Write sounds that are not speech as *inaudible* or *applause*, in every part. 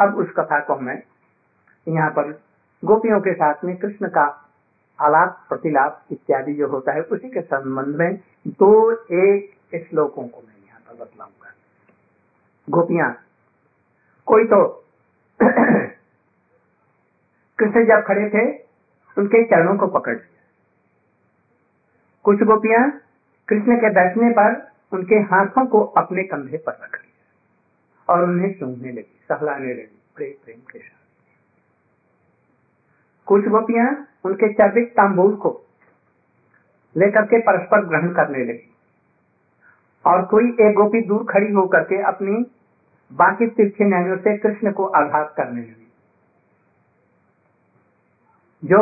अब उस कथा को मैं यहाँ पर गोपियों के साथ में कृष्ण का आलाप, प्रतिलाप इत्यादि जो होता है, उसी के संबंध में दो एक श्लोकों को मैं यहाँ पर बतलाऊँगा। गोपियाँ, कोई तो *clears throat* कृष्ण जब खड़े थे, उनके चरणों को पकड़ लिया। कुछ गोपियाँ कृष्ण के बैठने पर उनके हाथों को अपने कंधे पर रख लिया और उन्हें चूमने लगी, सहलाने लगी प्रेम प्रेम के साथ। कुछ गोपियाँ उनके चर्बित तांबूल को लेकर के परस्पर ग्रहण करने लगी और कोई एक गोपी दूर खड़ी होकर के अपनी बाकी तिरछे नैनों से कृष्ण को आघात करने लगी। जो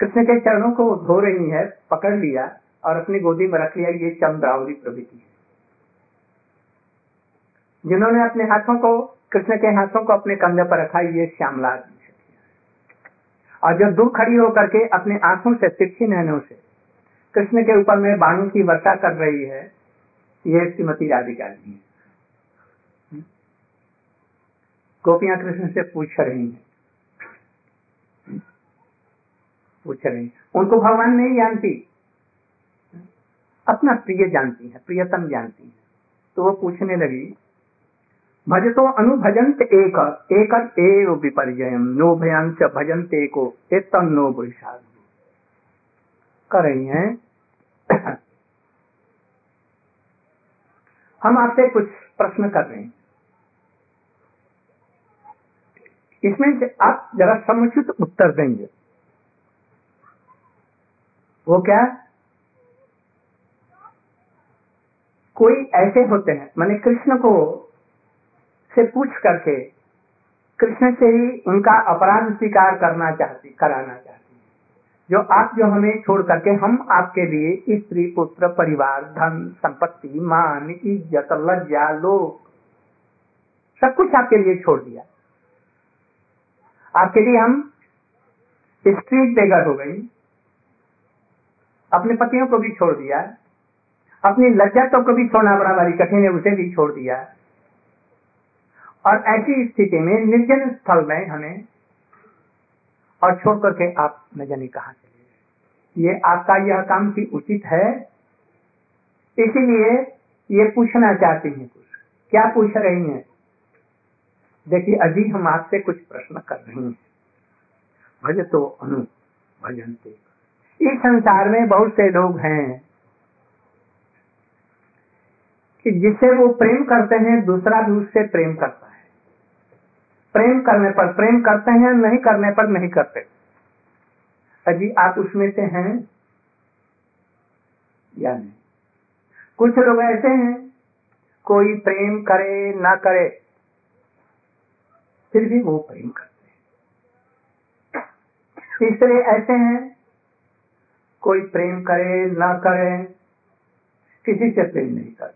कृष्ण के चरणों को धो रही है, पकड़ लिया और अपनी गोदी में रख लिया, ये चमदावली प्रवृत्ति जिन्होंने अपने हाथों को, कृष्ण के हाथों को अपने कंधे पर रखा, ये श्यामला और जो दूर खड़ी होकर के अपने आँखों से तिरछी नहनों से कृष्ण के ऊपर में बाणों की वर्षा कर रही है, ये श्रीमती राधिका जी है। गोपियाँ कृष्ण से पूछ रही हैं। पूछ रही उनको भगवान नहीं जानती। अपना प्रिय जानती है, प्रियतम जानती है। तो वो पूछने लगी भजतो अनुभजंत एक एक विपर्य नो भयांच भजंत एको एतम नो बुषाद कर रही हैं हम आपसे कुछ प्रश्न कर रहे हैं। इसमें आप जरा समुचित उत्तर देंगे। वो क्या? कोई ऐसे होते हैं, मैंने कृष्ण को से पूछ करके कृष्ण से ही उनका अपराध स्वीकार करना चाहती, कराना चाहती जो आप जो हमें छोड़ करके हम आपके लिए स्त्री, पुत्र, परिवार, धन, संपत्ति, मान, इज़्ज़त, लज्जा लोक सब कुछ आपके लिए छोड़ दिया। आपके लिए हम स्ट्रीट बेगर हो गई। अपने पतियों को भी छोड़ दिया। अपनी लज्जातों को भी छोड़ना बड़ा भारी कठिन है उसे भी छोड़ दिया। और ऐसी स्थिति में निर्जन स्थल में हमें और छोड़ करके आप न जाने कहा चले ये आपका यह काम की उचित है। इसीलिए ये पूछना चाहती हैं कुछ। क्या पूछ रही हैं? देखिए, अभी हम आपसे कुछ प्रश्न कर रहे हैं। भज तो अनु भजन भजनते। इस संसार में बहुत से लोग हैं कि जिसे वो प्रेम करते हैं, दूसरा भी उससे प्रेम करता है। प्रेम करने पर प्रेम करते हैं, नहीं करने पर नहीं करते। अजी, आप उसमें से हैं? या नहीं? कुछ लोग ऐसे हैं, कोई प्रेम करे, ना करे, फिर भी वो प्रेम करते हैं। तीसरे ऐसे हैं, कोई प्रेम करे, ना करे, किसी से प्रेम नहीं करते।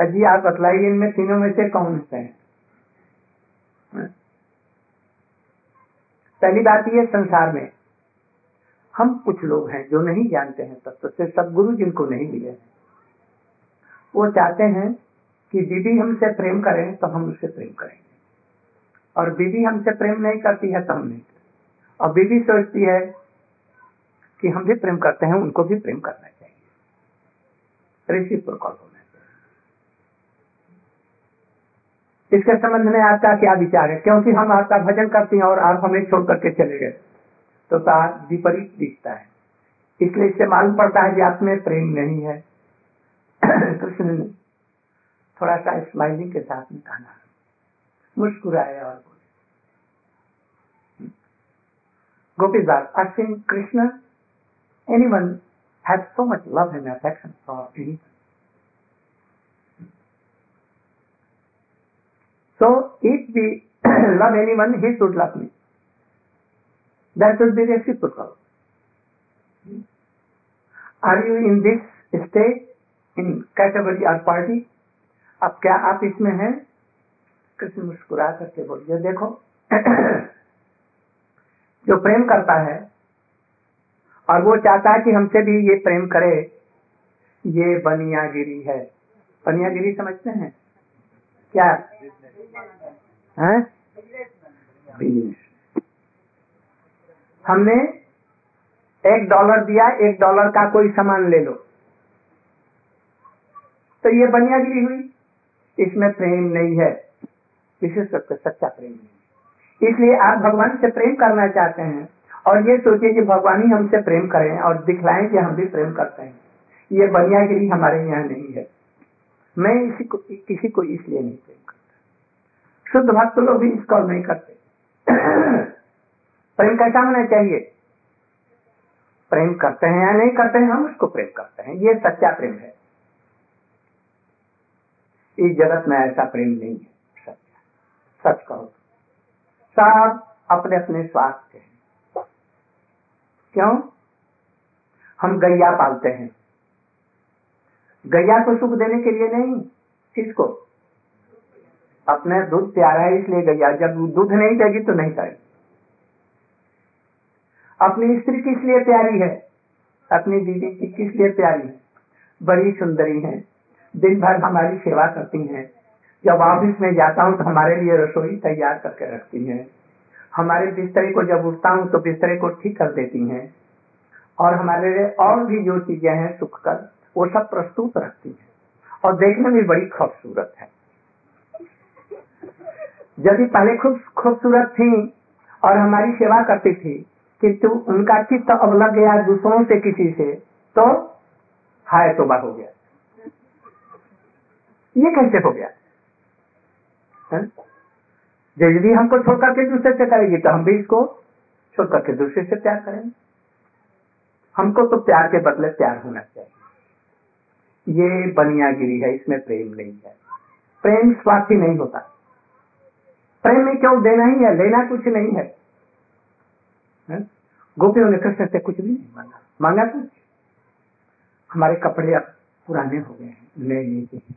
अजी आप बतलाइए इनमें तीनों में से कौन से हैं। पहली बात ये संसार में, हम कुछ लोग हैं जो नहीं जानते हैं तत्व से सदगुरु जिनको नहीं मिले हैं। वो चाहते हैं कि बीबी हमसे प्रेम करें तो हम उससे प्रेम करेंगे। और बीबी हमसे प्रेम नहीं करती है तो हम नहीं और बीबी सोचती है कि हम भी प्रेम करते हैं, उनको भी प्रेम करना चाहिए। रेसिप्रोकल होना चाहिए इसके संबंध में आपका क्या विचार है? क्योंकि हम आपका भजन करते हैं और आप हमें छोड़ करके चले गए। तो तार विपरीत दिखता है। इसलिए इससे मालूम पड़ता है कि आप में प्रेम नहीं है। *coughs* कृष्ण ने थोड़ा सा स्माइलिंग के साथ में कहना मुस्कुराए और बोले Gopidas asking Krishna any one and affection for any So if we love anyone, he should love me. That should be reciprocal. Are you in this state, in category or party? अब क्या आप इसमें हैं कृष्ण मुस्कुरा करके बोलिए देखो जो प्रेम करता है और वो चाहता है कि हमसे भी ये प्रेम करे ये बनियागिरी है बनियागिरी समझते हैं क्या? है? बिज़नेस हमने एक डॉलर दिया, एक डॉलर का कोई सामान ले लो। तो ये बनियागिरी हुई। इसमें प्रेम नहीं है। विशेष रूप से सच्चा प्रेम नहीं इसलिए आप भगवान से प्रेम करना चाहते हैं और ये सोचिए कि भगवान ही हमसे प्रेम करें और दिखलाएँ कि हम भी प्रेम करते हैं। ये बनियागिरी हमारे यहाँ नहीं है। मैं इसी को किसी को इसलिए नहीं प्रेम करता। शुद्ध भक्त लोग भी इसको नहीं करते। प्रेम कैसा होना चाहिए? प्रेम करते हैं या नहीं करते हैं, हम उसको प्रेम करते हैं। ये सच्चा प्रेम है। इस जगत में ऐसा प्रेम नहीं है। सच्चा। सच कहो सब अपने अपने स्वार्थ के हैं। क्यों? हम गैया पालते हैं। गैया को सुख देने के लिए नहीं, किसको? अपने दूध प्यारा है इसलिए गैया, जब दूध नहीं देगी तो नहीं खाएगी। अपनी स्त्री किस लिए प्यारी है? अपनी दीदी की किस लिए प्यारी बड़ी सुंदरी है, दिन भर हमारी सेवा करती हैं, जब ऑफ़िस में जाता हूँ तो हमारे लिए रसोई तैयार करके रखती हैं। हमारे बिस्तरे को जब उठता हूँ तो बिस्तरे को ठीक कर देती हैं। और हमारे लिए और भी जो चीज़ें हैं सुख कर वो सब प्रस्तुत रखती है। और देखने में बड़ी खूबसूरत है। यदि पहले खूब खूबसूरत थी और हमारी सेवा करती थी किंतु उनका चित्त अब लग गया दूसरों से किसी से तो हाय तो हो गया। ये कैसे हो गया? यदि हमको छोड़ करके दूसरे से करेगी तो हम भी इसको छोड़ करके दूसरे से प्यार करेंगे। हमको तो प्यार के बदले प्यार होना चाहिए। ये बनियागिरी है इसमें प्रेम नहीं है। प्रेम स्वार्थी नहीं होता। प्रेम में क्यों देना ही है? लेना कुछ नहीं है, है? गोपियों ने कृष्ण से कुछ भी नहीं मांगा। मांगा कुछ? हमारे कपड़े अब पुराने हो गए हैं नए नहीं चाहिए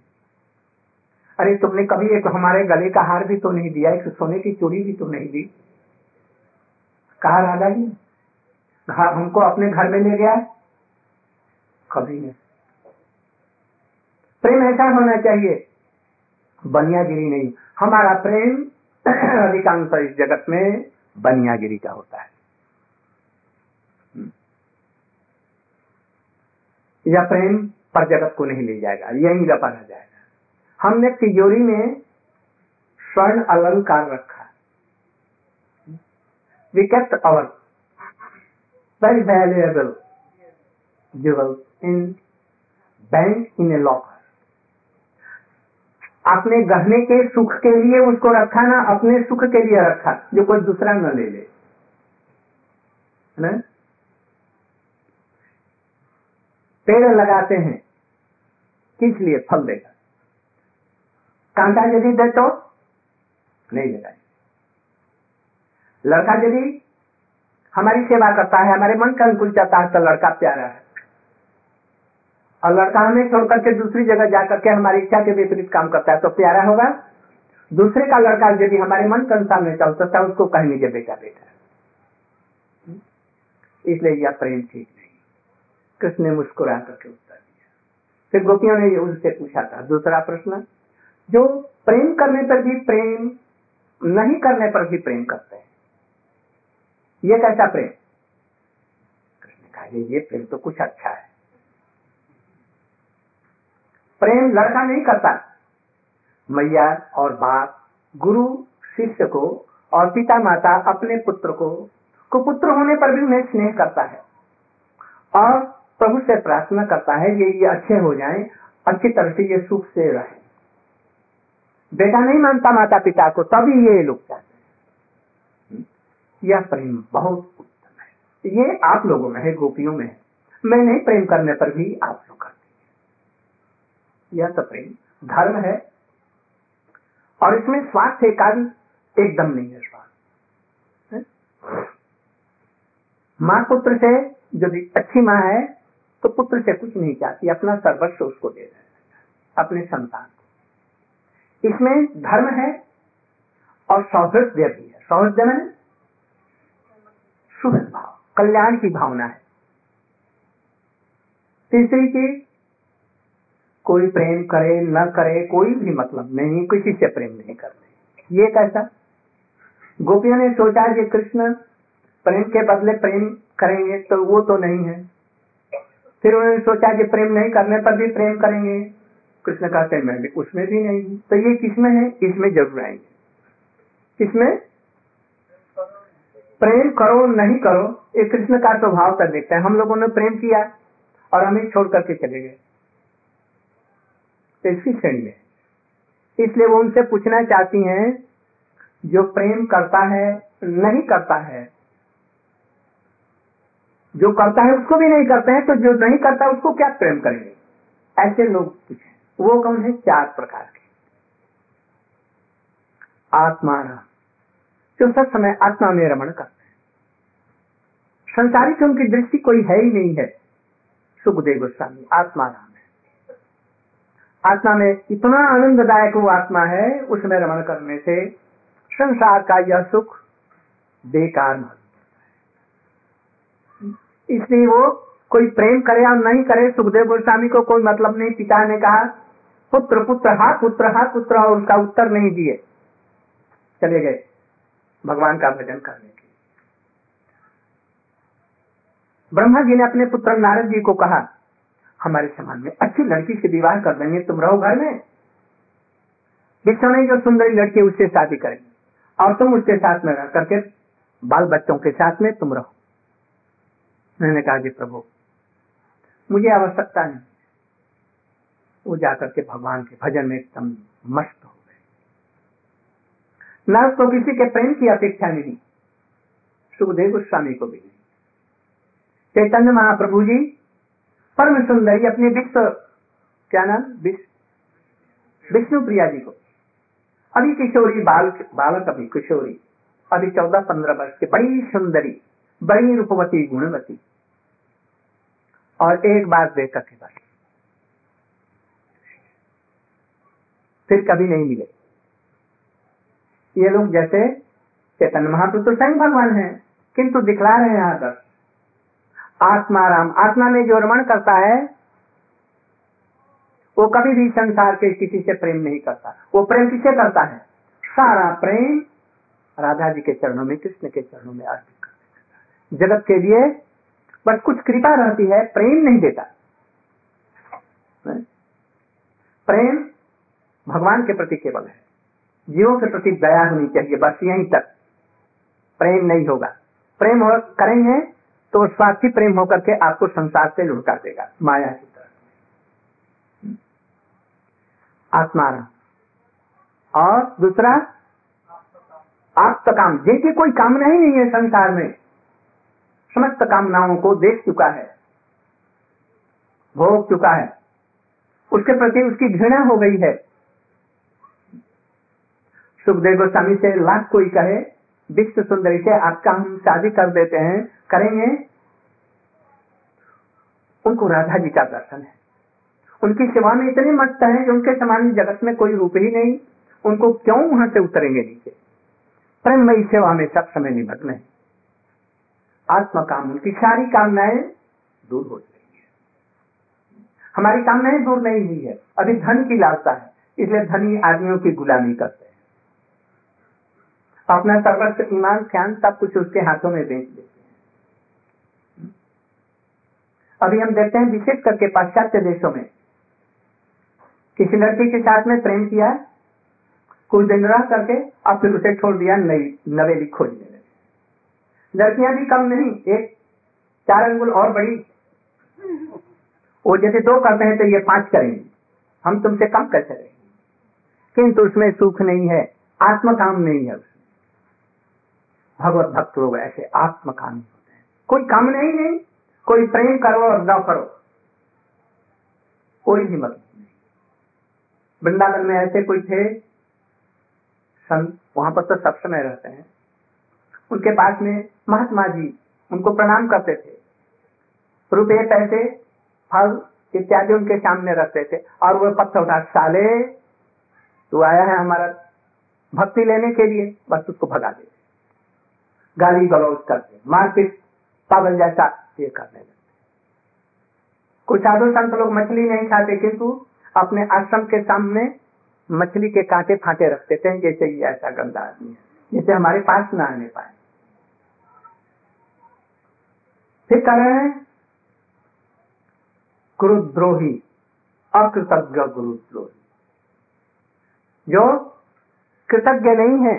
अरे तुमने कभी एक हमारे गले का हार भी तो नहीं दिया एक सोने की चूड़ी भी तो नहीं दी। कहा राजा जी हमको अपने घर में ले गया कभी नहीं। प्रेम ऐसा होना चाहिए। बनियागिरी नहीं। हमारा प्रेम *clears throat* अधिकांश इस जगत में बनियागिरी का होता है। यह प्रेम पर जगत को नहीं ले जाएगा, यही रपा जाएगा। हमने तिजोरी में स्वर्ण अलंकार रखा। We kept our very valuable jewels in bank in a locker अपने गहने के सुख के लिए उसको रखा ना, अपने सुख के लिए रखा, जो कोई दूसरा न ले ले। पेड़ लगाते हैं, किस लिए? फल देगा। कांटा यदि दे तो नहीं लगाए। लड़का यदि हमारी सेवा करता है, हमारे मन का अनुकूल चाहता है तो लड़का प्यारा है। और लड़का हमें छोड़ करके दूसरी जगह जाकर के हमारी इच्छा के विपरीत काम करता है तो प्यारा होगा। दूसरे का लड़का यदि हमारे मन के अनुसार नहीं चलता है उसको कहेंगे जो बेटा बेटा। इसलिए यह प्रेम ठीक नहीं। कृष्ण ने मुस्कुरा करके उत्तर दिया। फिर गोपियों ने उनसे पूछा था, दूसरा प्रश्न, जो प्रेम करने पर भी प्रेम नहीं करने पर भी प्रेम करते हैं, ये कैसा प्रेम? कृष्ण कहा, ये प्रेम तो कुछ अच्छा है। प्रेम लड़का नहीं करता। मैया और बाप, गुरु, शिष्य को और पिता माता अपने पुत्र को, कुपुत्र होने पर भी उन्हें स्नेह करता है। और प्रभु से प्रार्थना करता है ये ये अच्छे हो जाएँ, अच्छी तरह से ये सुख से रहे। बेटा नहीं मानता माता पिता को, तभी ये लोग चाहते हैं। यह प्रेम बहुत उत्तम है। ये आप लोगों में है, गोपियों में मैं नहीं प्रेम करने पर भी आप लोग करते यह तो प्रेम। धर्म है। और इसमें स्वार्थ एकांत एकदम नहीं है स्वार्थ माँ पुत्र से यदि अच्छी माँ है तो पुत्र से कुछ नहीं चाहती। अपना सर्वस्व उसको दे रहे अपने संतान को। इसमें धर्म है और सौहृदय भी है। सौहृदय में शुभ भाव, कल्याण की भावना है। तीसरी चीज़ कोई प्रेम करे, न करे, कोई भी मतलब नहीं, किसी से प्रेम नहीं करते। ये कैसा? गोपियों ने सोचा कि कृष्ण प्रेम के बदले प्रेम करेंगे तो वो तो नहीं है। फिर उन्होंने सोचा कि प्रेम नहीं करने पर भी प्रेम करेंगे। कृष्ण कहते मैं भी उसमें भी नहीं तो ये किसमें है? इसमें ज़रूर आएँगे। किसमें प्रेम करो, नहीं करो, ये कृष्ण का स्वभाव कर देखता है। हम लोगों ने प्रेम किया और हमें छोड़ करके चले गए। श्रेणी में। इसलिए वो उनसे पूछना चाहती हैं, जो प्रेम करता है, नहीं करता है। जो करता है, उसको भी नहीं करते हैं तो जो नहीं करता, उसको क्या प्रेम करेंगे? ऐसे लोग पूछे। वो कौन है? चार प्रकार के। आत्मा जो सब समय आत्मा में रमण करते हैं। संसारी संसारिक उनकी दृष्टि कोई है ही नहीं है। सुखदेव गोस्वामी, आत्मा राम आत्मा में इतना आनंददायक वो आत्मा है, उसमें रमण करने से संसार का यह सुख बेकार इसलिए वो कोई प्रेम करे और नहीं करे, सुखदेव गोस्वामी को कोई मतलब नहीं। पिता ने कहा, पुत्र पुत्र, हा पुत्र हा, पुत्र, और उसका उत्तर नहीं दिए। चले गए भगवान का भजन करने के ब्रह्मा जी ने अपने पुत्र नारद जी को कहा हमारे समाज में। अच्छी लड़की से विवाह कर देंगे, तुम रहो घर में। नहीं, जो सुंदरी लड़की उससे शादी करेंगे। और तुम उसके साथ में रह करके बाल बच्चों के साथ में तुम रहो। मैंने कहा, जी प्रभु, मुझे आवश्यकता नहीं वो जाकर के भगवान के भजन में एकदम मस्त हो गए। न तो किसी के प्रेम की अपेक्षा नहीं सुखदेव गोस्वामी को भी नहीं। चैतन्य महाप्रभु जी परम सुंदरी अपने विश्व, क्या नाम? विष्णु प्रिया जी को। अभी किशोरी बाल, बालक अभी किशोरी, अभी चौदह पंद्रह वर्ष की, बड़ी सुंदरी, बड़ी रूपवती, गुणवती। और एक बार देख करके बस। फिर कभी नहीं मिले। ये लोग जैसे चैतन्य महाप्रभु तो स्वयं भगवान है, किंतु दिखला रहे हैं आदर्श आत्मा राम आत्मा में जो रमण करता है, वो कभी भी संसार के किसी से प्रेम नहीं करता। वो प्रेम किसे करता है? सारा प्रेम राधा जी के चरणों में, कृष्ण के चरणों में अर्पित करता है। जगत के लिए बस कुछ कृपा रहती है, प्रेम नहीं देता। प्रेम भगवान के प्रति केवल है। जीवों के प्रति दया होनी चाहिए, बस यहीं तक। प्रेम नहीं होगा। प्रेम करेंगे तो स्वार्थी प्रेम होकर के आपको संसार से लुढ़का देगा, माया की तरह। आत्मारा और दूसरा आप तो काम। जिनकी कोई कामना ही नहीं है संसार में। समस्त कामनाओं को देख चुका है। भोग चुका है। उसके प्रति उसकी घृणा हो गई है। सुखदेव गोस्वामी से लाख कोई कहे विश्व सुंदरी से आपका हम शादी कर देते हैं, करेंगे। उनको राधा जी का दर्शन है। उनकी सेवा में इतने मस्त है कि उनके समान जगत में कोई रूप ही नहीं। उनको क्यों वहाँ से उतरेंगे नीचे? प्रेमयी सेवा में सब समय निमग्न है। आत्म काम, उनकी सारी कामनाएँ दूर हो जाएँगी हमारी कामनाएँ दूर नहीं हुई है। अभी धन की लालसा है, इसलिए धनी आदमियों की गुलामी करते हैं। अपना सर्वस्व ईमान ख्यान सब कुछ उसके हाथों में बेच देते अभी हम देखते हैं विशेष करके पाश्चात्य देशों में। किसी लड़की के साथ में प्रेम किया, कुछ दिन रह करके और फिर उसे छोड़ दिया नई, नवेली खोजने लड़कियाँ भी कम नहीं, एक चार अंगुल और बड़ी। वो जैसे दो करते हैं तो ये पाँच करेंगे। हम तुमसे कम कैसे रहेंगे किंतु उसमें सुख नहीं है आत्म काम नहीं है उसमें। भगवत भक्त लोग ऐसे आत्मकामी होते हैं। कोई काम नहीं नहीं। कोई प्रेम करो और न करो। कोई भी मतलब नहीं। वृंदावन में ऐसे कोई थे संत वहाँ पर तो सब समय रहते हैं। उनके पास में महात्मा जी उनको प्रणाम करते थे। रुपये पैसे, फल इत्यादि उनके सामने रखते थे। और वो पत्थर उठा, साले, तू आया है हमारा भक्ति लेने के लिए, बस उसको भगा दे। गाली गलौज करते मारपीट, पागल जैसा ये करने लगते कुछ साधु संत लोग मछली नहीं खाते, किंतु अपने आश्रम के सामने मछली के कांटे फांटे रख देते हैं, जैसे ये ऐसा गंदा आदमी है, जैसे हमारे पास ना आने पाए। फिर कह रहे हैं गुरुद्रोही अकृतज्ञ गुरुद्रोही। जो कृतज्ञ नहीं है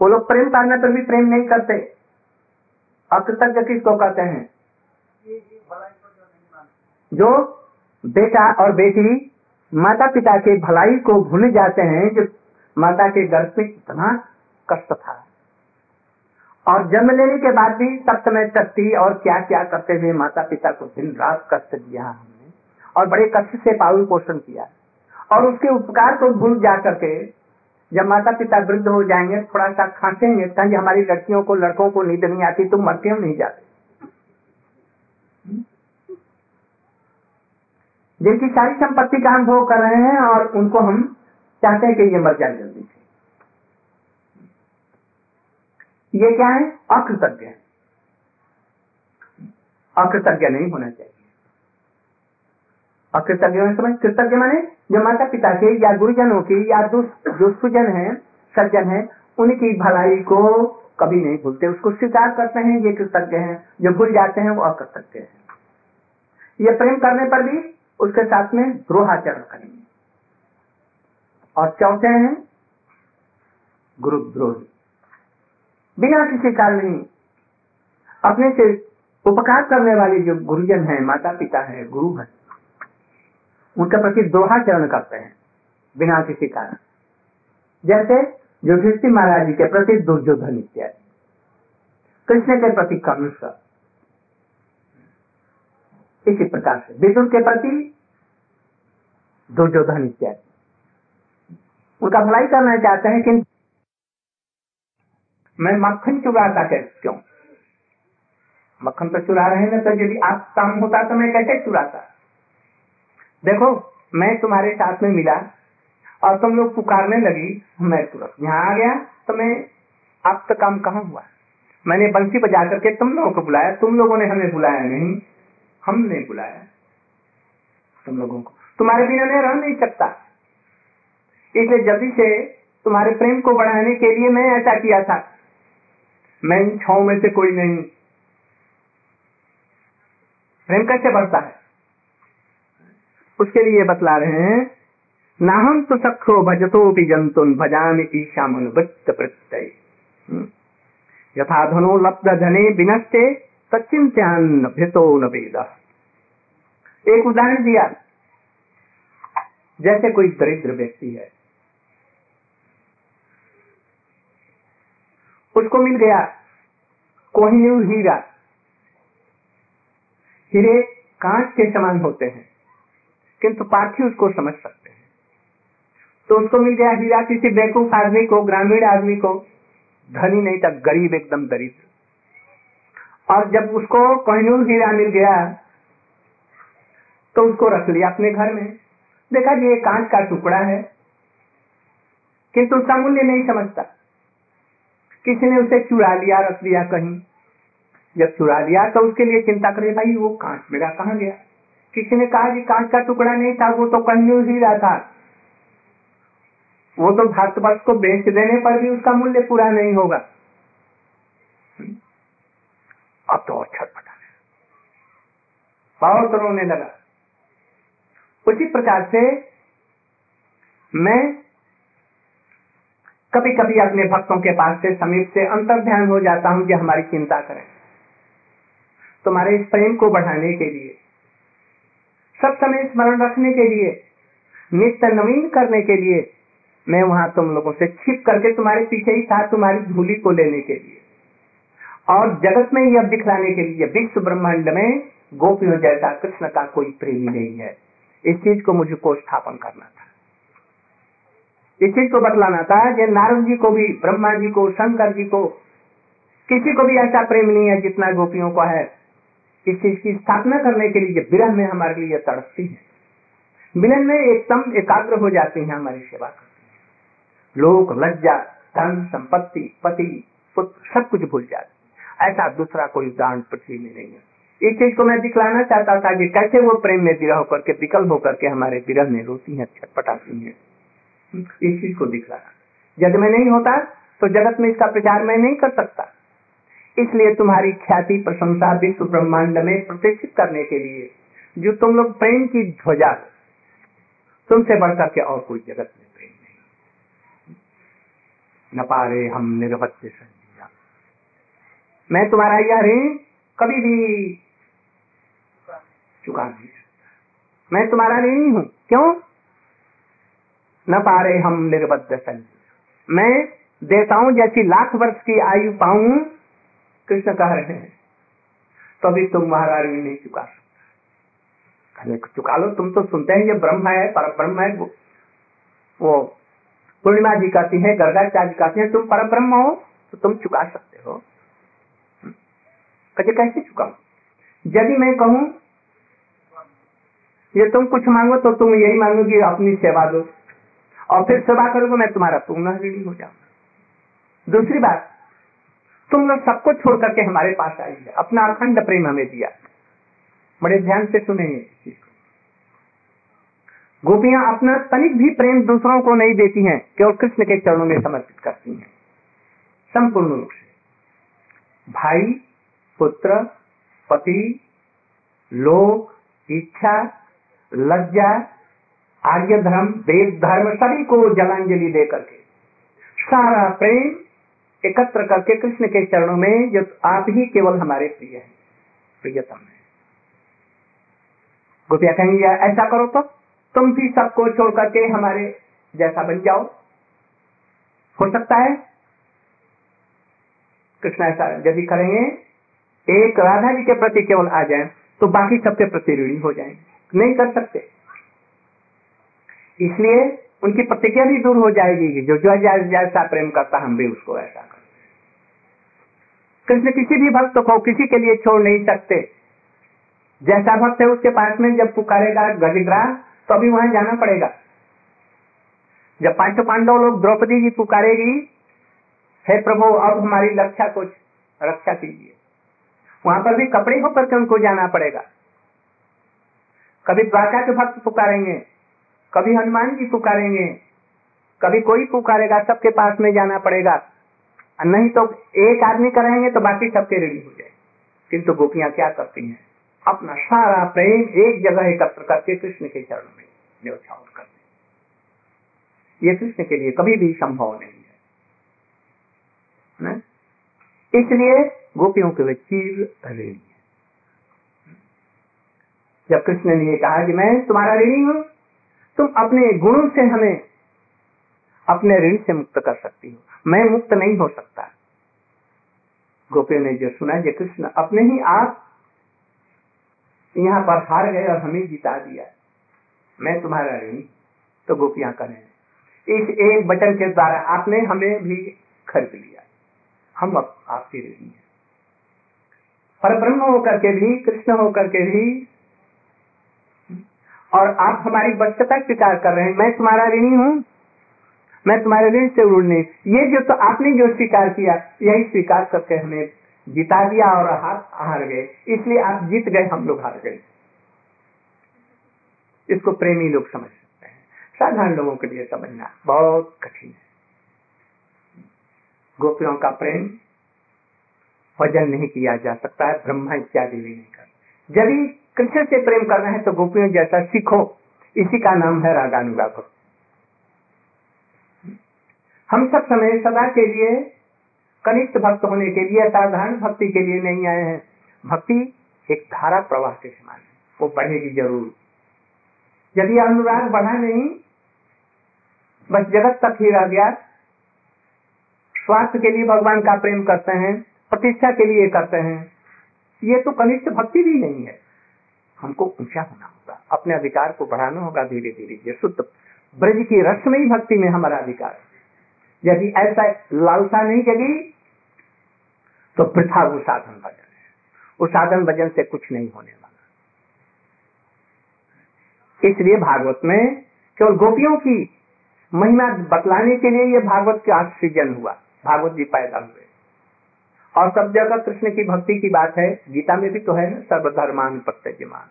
वो लोग प्रेम करने पर भी प्रेम नहीं करते। अकृतज्ञ किसको कहते हैं? जो बेटा और बेटी माता पिता के भलाई को भूल जाते हैं, जो माता के गर्भ में इतना कष्ट था। और जन्म लेने के बाद भी सप्तमय शक्ति और क्या क्या करते हुए माता पिता को दिन रात कष्ट दिया हमने और बड़े कष्ट से पालन पोषण किया। और उसके उपकार को भूल जा करके जब माता पिता वृद्ध हो जाएँगे थोड़ा सा खांसेंगे ताकि हमारी लड़कियों को, लड़कों को नींद नहीं आती तो मरते हो नहीं जाते। जिनकी सारी संपत्ति का हम भोग कर रहे हैं और उनको हम चाहते हैं कि ये मर जाए जल्दी से। ये क्या है? अकृतज्ञ अकृतज्ञ नहीं होना चाहिए। अकृतज्ञ समझ कृतज्ञ माने जो माता पिता के या गुरुजनों की या जो सुजन है, सज्जन है, उनकी भलाई को कभी नहीं भूलते। उसको स्वीकार करते हैं, ये कृतज्ञ हैं, जो भूल जाते हैं, वो अकृतज्ञ है। ये प्रेम करने पर भी उसके साथ में द्रोहाचरण करेंगे। और चौथे हैं गुरुद्रोही बिना किसी कारण नहीं, अपने से उपकार करने वाले जो गुरुजन हैं माता पिता हैं, गुरु हैं उनके प्रति दोहा चरण करते हैं, बिना किसी कारण। जैसे युधिष्ठिर महाराज जी के प्रति दुर्योधन इत्यादि। कृष्ण के प्रति कर्ण। इसी प्रकार से विदुर के प्रति दुर्योधन इत्यादि। उनका भलाई करना चाहते हैं किंतु मैं मक्खन चुराता कैसे क्यों? मक्खन तो चुरा रहे हैं तो यदि आप काम होता तो मैं कैसे चुराता? देखो, मैं तुम्हारे साथ में मिला और तुम लोग पुकारने लगी मैं तुरंत यहाँ आ गया। तो मैं आप तो काम कहाँ हुआ? मैंने बंसी बजा करके तुम लोगों को बुलाया। तुम लोगों ने हमें बुलाया नहीं। हमने बुलाया तुम लोगों को। तुम्हारे बिना मैं रह नहीं सकता। इसलिए जल्दी से तुम्हारे प्रेम को बढ़ाने के लिए मैं ऐसा किया था। मैं इन छो में से कोई नहीं। प्रेम कैसे बढ़ता है? उसके लिए बतला रहे हैं नाहम तो सखो भजतो भी जंतुन भजान ईशा मनुवृत्त प्रत्यय। हम्म। यथा धनो लब्ध धने विनष्टे सचिंत्यान भितो न वेद। एक उदाहरण दिया। जैसे कोई दरिद्र व्यक्ति है, उसको मिल गया कोहिनूर हीरा। हीरे कांच के समान होते हैं। किंतु पार्थी उसको समझ सकते हैं। तो उसको मिल गया हीरा किसी बेकूफ आदमी को, ग्रामीण आदमी को। धनी नहीं तक गरीब एकदम दरिद्र। और जब उसको कोहिनूर हीरा मिल गया तो उसको रख लिया अपने घर में। देखा ये कांच का टुकड़ा है, किंतु उसका मूल्य नहीं समझता। किसी ने उसे चुरा लिया, रख दिया कहीं। जब चुरा लिया तो उसके लिए चिंता करे भाई, वो कांच मेरा कहाँ गया? किसी ने कहा कि कांच का टुकड़ा नहीं था, वो तो कंजूस ही रहा था। वो तो भारतवर्ष को बेच देने पर भी उसका मूल्य पूरा नहीं होगा। अब तो अच्छा पता बहुत रोने लगा। उसी प्रकार से मैं कभी कभी अपने भक्तों के पास से समीप से अंतर ध्यान हो जाता हूँ कि हमारी चिंता करें। तुम्हारे इस प्रेम को बढ़ाने के लिए। सब समय स्मरण रखने के लिए, नित्य नवीन करने के लिए, मैं वहाँ तुम लोगों से छिप करके तुम्हारे पीछे ही था, तुम्हारी धूली को लेने के लिए। और जगत में यह दिखलाने के लिए, विश्व ब्रह्मांड में गोपियों जैसा कृष्ण का कोई प्रेमी नहीं है। इस चीज़ को मुझको स्थापन करना था। इस चीज़ को बतलाना था कि नारद जी को भी, ब्रह्मा जी को, शंकर जी को, किसी को भी ऐसा प्रेम नहीं है जितना गोपियों को है। इस चीज़ की स्थापना करने के लिए विरह में हमारे लिए तड़पती है। मिलन में एकदम एकाग्र हो जाती है हमारी सेवा करती है लोग लज्जा, धन, संपत्ति, पति, पुत्र, सब कुछ भूल जाते ऐसा दूसरा कोई उदाहरण पृथ्वी में नहीं है। इस चीज़ को मैं दिखलाना चाहता था कि कैसे वो प्रेम में विरह होकर के विकल्प होकर के हमारे विरह में रोती है छटपटाती है। इस चीज़ को दिखलाना। जग में नहीं होता तो जगत में इसका प्रचार मैं नहीं कर सकता। इसलिए तुम्हारी ख्याति, प्रशंसा विश्व ब्रह्मांड में प्रतिष्ठित करने के लिए, जो तुम लोग प्रेम की ध्वजा तुमसे बढ़कर के और कोई जगत में प्रेम नहीं। न पारे हम निर्वत्य संजीवा मैं तुम्हारा यह ऋण कभी भी चुका नहीं सकता। मैं तुम्हारा ऋणी हूँ, क्यों? न पारे हम निर्बद्ध संजीव मैं देवताओं जैसी लाख वर्ष की आयु पाऊँ कृष्ण कह रहे हैं तो अभी तुम तुम्हारा ऋण नहीं चुका सकता। चुका लो, तुम तो सुनते हैं ये ब्रह्म है पर ब्रह्म है, वो वो पूर्णिमा जी कहती है, गर्गाचार्य जी कहती है, तुम पर ब्रह्म हो तो तुम चुका सकते हो। कहे कैसे चुकाऊ यदि मैं कहूँ, ये तुम कुछ मांगो तो तुम यही मांगोगी अपनी सेवा दो। और फिर सेवा करोगे, मैं तुम्हारा पुनः ऋणी हो जाऊँगा। दूसरी बात तुम लोग सबको छोड़ करके हमारे पास आई अपना अखंड प्रेम हमें दिया। बड़े ध्यान से सुनेंगे को। गोपियाँ अपना तनिक भी प्रेम दूसरों को नहीं देती हैं, केवल कृष्ण के चरणों में समर्पित करती हैं। संपूर्ण रूप से। भाई, पुत्र, पति, लोक, इच्छा, लज्जा आर्य धर्म वेद धर्म, सभी को जलांजलि दे करके सारा प्रेम एकत्र करके कृष्ण के चरणों में जो आप ही केवल हमारे प्रिय हैं, प्रियतम है। गोपिया कहेंगे ऐसा करो तो तुम भी सबको छोड़ करके हमारे जैसा बन जाओ। हो सकता है कृष्ण ऐसा यदि करेंगे, एक राधा जी के प्रति केवल आ जाए तो बाकी सबके प्रति ऋणी हो जाएँगे। नहीं कर सकते। इसलिए उनकी प्रतिज्ञा भी दूर हो जाएगी जो जो जैसा प्रेम करता, हम भी उसको ऐसा करते कृष्ण किसी भी भक्त को किसी के लिए छोड़ नहीं सकते। जैसा भक्त है, उसके पास में जब पुकारेगा गजग्राह तो अभी वहाँ जाना पड़ेगा। जब पाँचों पांडव लोग द्रौपदी जी पुकारेगी, हे प्रभु, अब हमारी रक्षा को, रक्षा कीजिए। वहाँ पर भी कपड़े होकर के उनको जाना पड़ेगा। कभी द्वारका के भक्त पुकारेंगे कभी हनुमान जी पुकारेंगे, कभी कोई पुकारेगा, सबके पास में जाना पड़ेगा। नहीं तो एक आदमी करेंगे तो बाकी सबके रेडी हो जाए किंतु गोपियाँ क्या करती हैं? अपना सारा प्रेम एक जगह एकत्र करके कृष्ण के चरण में न्यौछावर करते ये कृष्ण के लिए कभी भी संभव नहीं है। इसलिए गोपियों के वे चीर है जब कृष्ण ने कहा कि मैं तुम्हारा ऋणी हूँ तुम अपने गुणों से हमें, अपने ऋण से मुक्त कर सकती हो। मैं मुक्त नहीं हो सकता। गोपियों ने जो सुना, ये कृष्ण अपने ही आप यहाँ पर हार गए और हमें जिता दिया। मैं तुम्हारा ऋणी तो गोपियाँ करें। इस एक बटन के द्वारा आपने हमें भी खरीद लिया। हम अब आपके ऋणी हैं। पर ब्रह्म होकर के भी, कृष्ण होकर के भी और आप हमारी बच्चता स्वीकार कर रहे हैं। मैं तुम्हारा ऋणी हूँ। मैं तुम्हारे ऋण से उड़ने। ये जो तो आपने जो स्वीकार किया, यही स्वीकार करके हमें जिता दिया और हार हार गए। इसलिए आप जीत गए, हम लोग हार गए। इसको प्रेमी लोग समझ सकते हैं। साधारण लोगों के लिए समझना बहुत कठिन है। गोपियों का प्रेम वज़न नहीं किया जा सकता है, ब्रह्मा इत्यादि भी नहीं कर यदि कृष्ण से प्रेम करना है तो गोपियों जैसा सीखो। इसी का नाम है भक्ति हम सब समय सदा के लिए, कनिष्ठ भक्त होने के लिए, साधारण भक्ति के लिए नहीं आए हैं। भक्ति एक धारा प्रवाह के समान है, वो बढ़ेगी ज़रूर। यदि अनुराग बढ़ा नहीं, बस जगत तक ही रह गया। स्वास्थ्य के लिए भगवान का प्रेम करते हैं, प्रतिष्ठा के लिए करते हैं। ये तो कनिष्ठ भक्ति भी नहीं है। हमको ऊँचा होना होगा, अपने अधिकार को बढ़ाना होगा धीरे धीरे ये शुद्ध ब्रज की रसमयी भक्ति में हमारा अधिकार है। यदि ऐसा लालसा नहीं जगी तो प्रथा वो साधन भजन है। वो साधन भजन से कुछ नहीं होने वाला। इसलिए भागवत में केवल गोपियों की महिमा बतलाने के लिए ये भागवत का सृजन हुआ। भागवत जी पैदा हुए। और सब जगह कृष्ण की भक्ति की बात है। गीता में भी तो है ना, सर्वधर्मान प्रत्यजमान।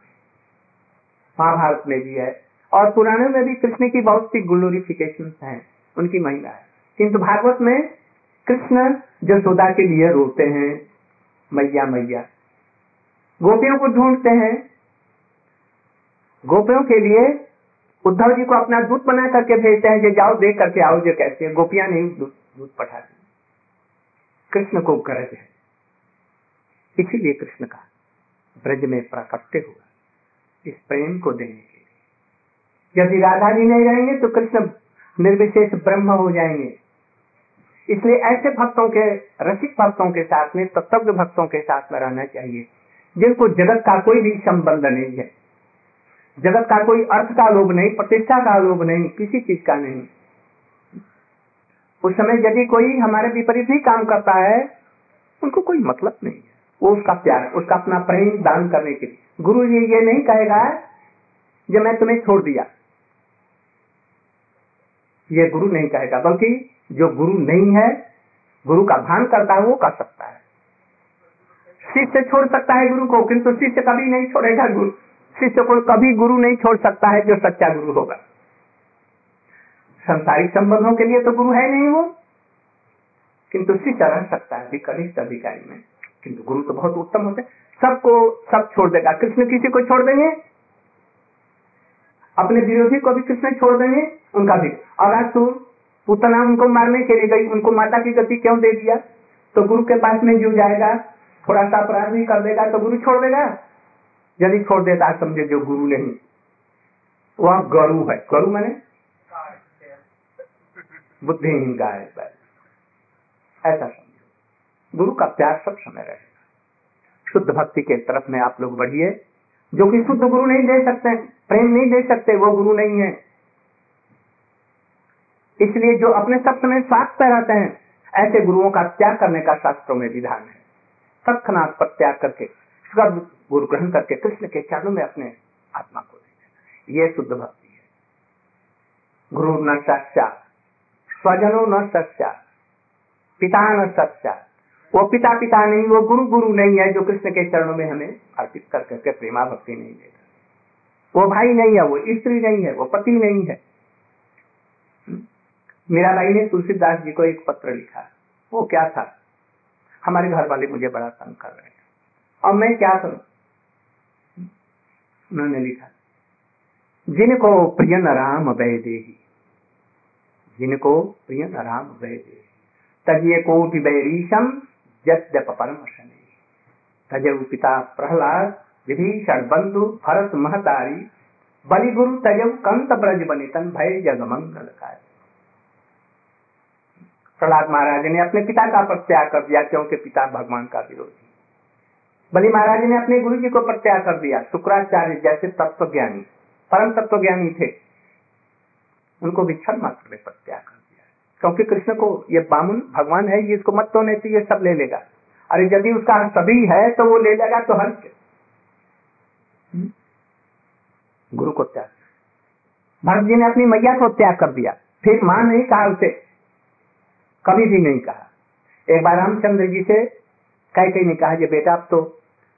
महाभारत में भी है। और पुराने में भी कृष्ण की बहुत सी ग्लोरिफिकेशन है, उनकी महिला है। किंतु भागवत में कृष्ण जसोदा के लिए रोते हैं, मैया मैया, गोपियों को ढूंढते हैं। गोपियों के लिए उद्धव जी को अपना दूध बना करके भेजते हैं जो जाओ देख करके आओ जो कैसे है। गोपियाँ नहीं दूत पठाती। कृष्ण को गरज है इसीलिए कृष्ण का ब्रज में प्राकट्य हुआ इस प्रेम को देने के लिए। यदि राधा जी नहीं रहेंगे तो कृष्ण निर्विशेष ब्रह्म हो जाएँगे। इसलिए ऐसे भक्तों के, रसिक भक्तों के साथ में तत्व भक्तों के साथ में रहना चाहिए, जिनको जगत का कोई भी संबंध नहीं है। जगत का कोई अर्थ का लोभ नहीं, प्रतिष्ठा का लोभ नहीं, किसी चीज़ का नहीं। उस समय यदि कोई हमारे विपरीत ही काम करता है, उनको कोई मतलब नहीं वो उसका प्यार, उसका अपना प्रेम दान करने के लिए। गुरु जी ये नहीं कहेगा जब मैं तुम्हें छोड़ दिया। ये गुरु नहीं कहेगा, बल्कि जो गुरु नहीं है, गुरु का भान करता है, वो कर सकता है। शिष्य छोड़ सकता है गुरु को, किंतु शिष्य कभी नहीं छोड़ेगा गुरु। शिष्य को कभी गुरु नहीं छोड़ सकता है जो सच्चा गुरु होगा। संसारिक संबंधों के लिए तो गुरु है नहीं वो। किंतु रह सकता है कनिष्ठ अधिकारी में, किंतु गुरु तो बहुत उत्तम होते। सबको, सब छोड़ देगा। कृष्ण किसी को छोड़ देंगे? अपने विरोधी को भी कृष्ण छोड़ देंगे? उनका भी। अगर तू, पुतना उनको मारने के लिए गई, उनको माता की गति क्यों दे दिया? तो गुरु के पास में जो जाएगा थोड़ा सा अपराध भी कर देगा तो गुरु छोड़ देगा। यदि छोड़ देता, समझे जो गुरु नहीं, वह गरु है। गरु मैंने बुद्धिहीन का है ऐसा समझो। गुरु का प्यार सब समय रहेगा। शुद्ध भक्ति के तरफ़ में आप लोग बढ़िए। जो कि शुद्ध गुरु नहीं दे सकते, प्रेम नहीं दे सकते, वो गुरु नहीं है। इसलिए जो अपने सब समय स्वास्थ्य पे रहते हैं, ऐसे गुरुओं का त्याग करने का शास्त्रों में विधान है। तत्नाथ पर त्याग करके गुरु ग्रहण करके, कृष्ण के चरणों में अपने आत्मा को दे ये शुद्ध भक्ति है। गुरु न सच्चा स्वजनो न सच्चा पिता न सच्चा वो पिता पिता नहीं, वो गुरु गुरु नहीं है जो कृष्ण के चरणों में हमें अर्पित कर करके प्रेमा भक्ति नहीं देगा वो भाई नहीं है, वो स्त्री नहीं है, वो पति नहीं है। मेरा भाई ने तुलसीदास जी को एक पत्र लिखा। वो क्या था? हमारे घर वाले मुझे बड़ा तंग कर रहे हैं। और मैं क्या करूँ? उन्होंने लिखा, जिनको प्रिय राम दे जिनको प्रिय राम वह दे तजिए कोटि बैरीशम यद्यप परम शनि तजऊ पिता प्रहलाद, विभीषण बंधु, भरत महतारी बलि गुरु तजऊ कंत ब्रज बनितन भय जग मंगल कार्य प्रहलाद महाराज ने अपने पिता का प्रत्याग कर दिया, क्योंकि पिता भगवान का विरोधी। बलि महाराज ने अपने गुरु जी को प्रत्याग कर दिया, शुक्राचार्य जैसे तत्व ज्ञानी परम तत्व ज्ञानी थे। उनको भी क्षण मात्र में प्रत्याग कर दिया क्योंकि कृष्ण को ये बामुन, भगवान है, ये इसको मत तो नहीं तो ये सब ले लेगा। अरे यदि उसका सभी है तो वो ले लेगा तो हर हम्म? गुरु को त्याग। भरत जी ने अपनी मैया को त्याग कर दिया। फिर माँ नहीं कहा उसे। कभी भी नहीं कहा। एक बार रामचंद्र जी से कह कहीं नहीं कहा बेटा, अब तो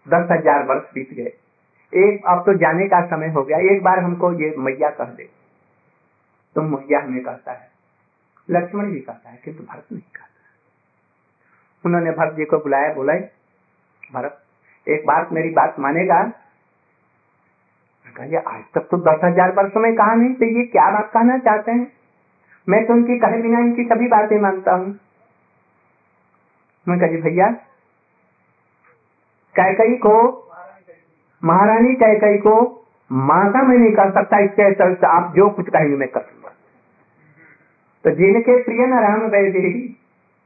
दस हज़ार वर्ष बीत गए। एक, अब तो जाने का समय हो गया। एक बार हमको ये मैया कह दे। तुम मैया हमें कहता है। लक्ष्मण भी कहता है, किंतु भरत नहीं कहता। उन्होंने भरत जी को बुलाया, बोला, भरत, एक बात मेरी बात मानेगा? कहिए आज तक तो दस हज़ार वर्षो में कहा नहीं तो ये क्या बात कहना चाहते हैं? मैं तो उनकी कहे बिना इनकी सभी बातें मानता हूँ। मैं कही भैया, कैकई को, महारानी कैकई को माता में नहीं कर सकता चलते आप जो कुछ कहेंगे मैं कर सकूँगा तो जिनके प्रिय न राम वैदेही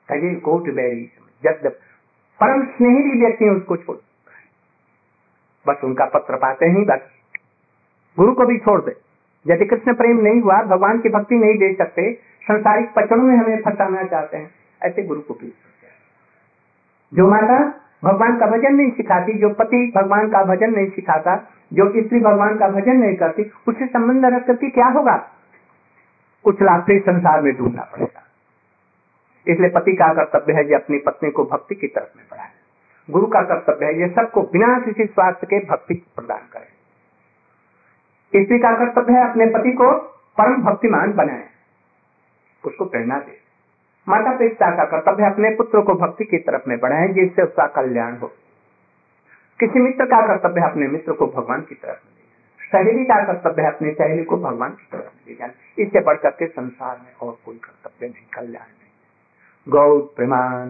कहे कोट बैरी जब जब परम स्नेही भी व्यक्ति है, उसको छोड़ बस उनका पत्र पाते ही, बस। गुरु को भी छोड़ दे। यदि कृष्ण प्रेम नहीं हुआ, भगवान की भक्ति नहीं दे सकते, संसारिक पचड़ों में हमें फंसाना चाहते हैं, ऐसे गुरु को भी जो माता भगवान का भजन नहीं सिखाती, जो पति भगवान का भजन नहीं सिखाता, जो स्त्री भगवान का भजन नहीं करती, उससे संबंध रख करके क्या होगा? कुछ लाभ फिर संसार में ढूंढना पड़ेगा। इसलिए पति का कर्तव्य है ये अपनी पत्नी को भक्ति की तरफ़ में बढ़ाए। गुरु का कर्तव्य है ये सबको बिना किसी स्वार्थ के भक्ति प्रदान करें। स्त्री का कर्तव्य है अपने पति को परम भक्तिमान बनाए। उसको प्रेरणा दे। माता पिता का कर्तव्य अपने पुत्र को भक्ति की तरफ़ में बढ़ाए, जिससे उसका कल्याण हो। किसी मित्र का कर्तव्य अपने मित्र को भगवान की तरफ़ में सहेली का कर्तव्य है अपनी सहेली को भगवान की तरफ़ ले जाए इससे बढ़कर करके संसार में और कोई कर्तव्य नहीं, कल्याण नहीं। गौ प्रमाण।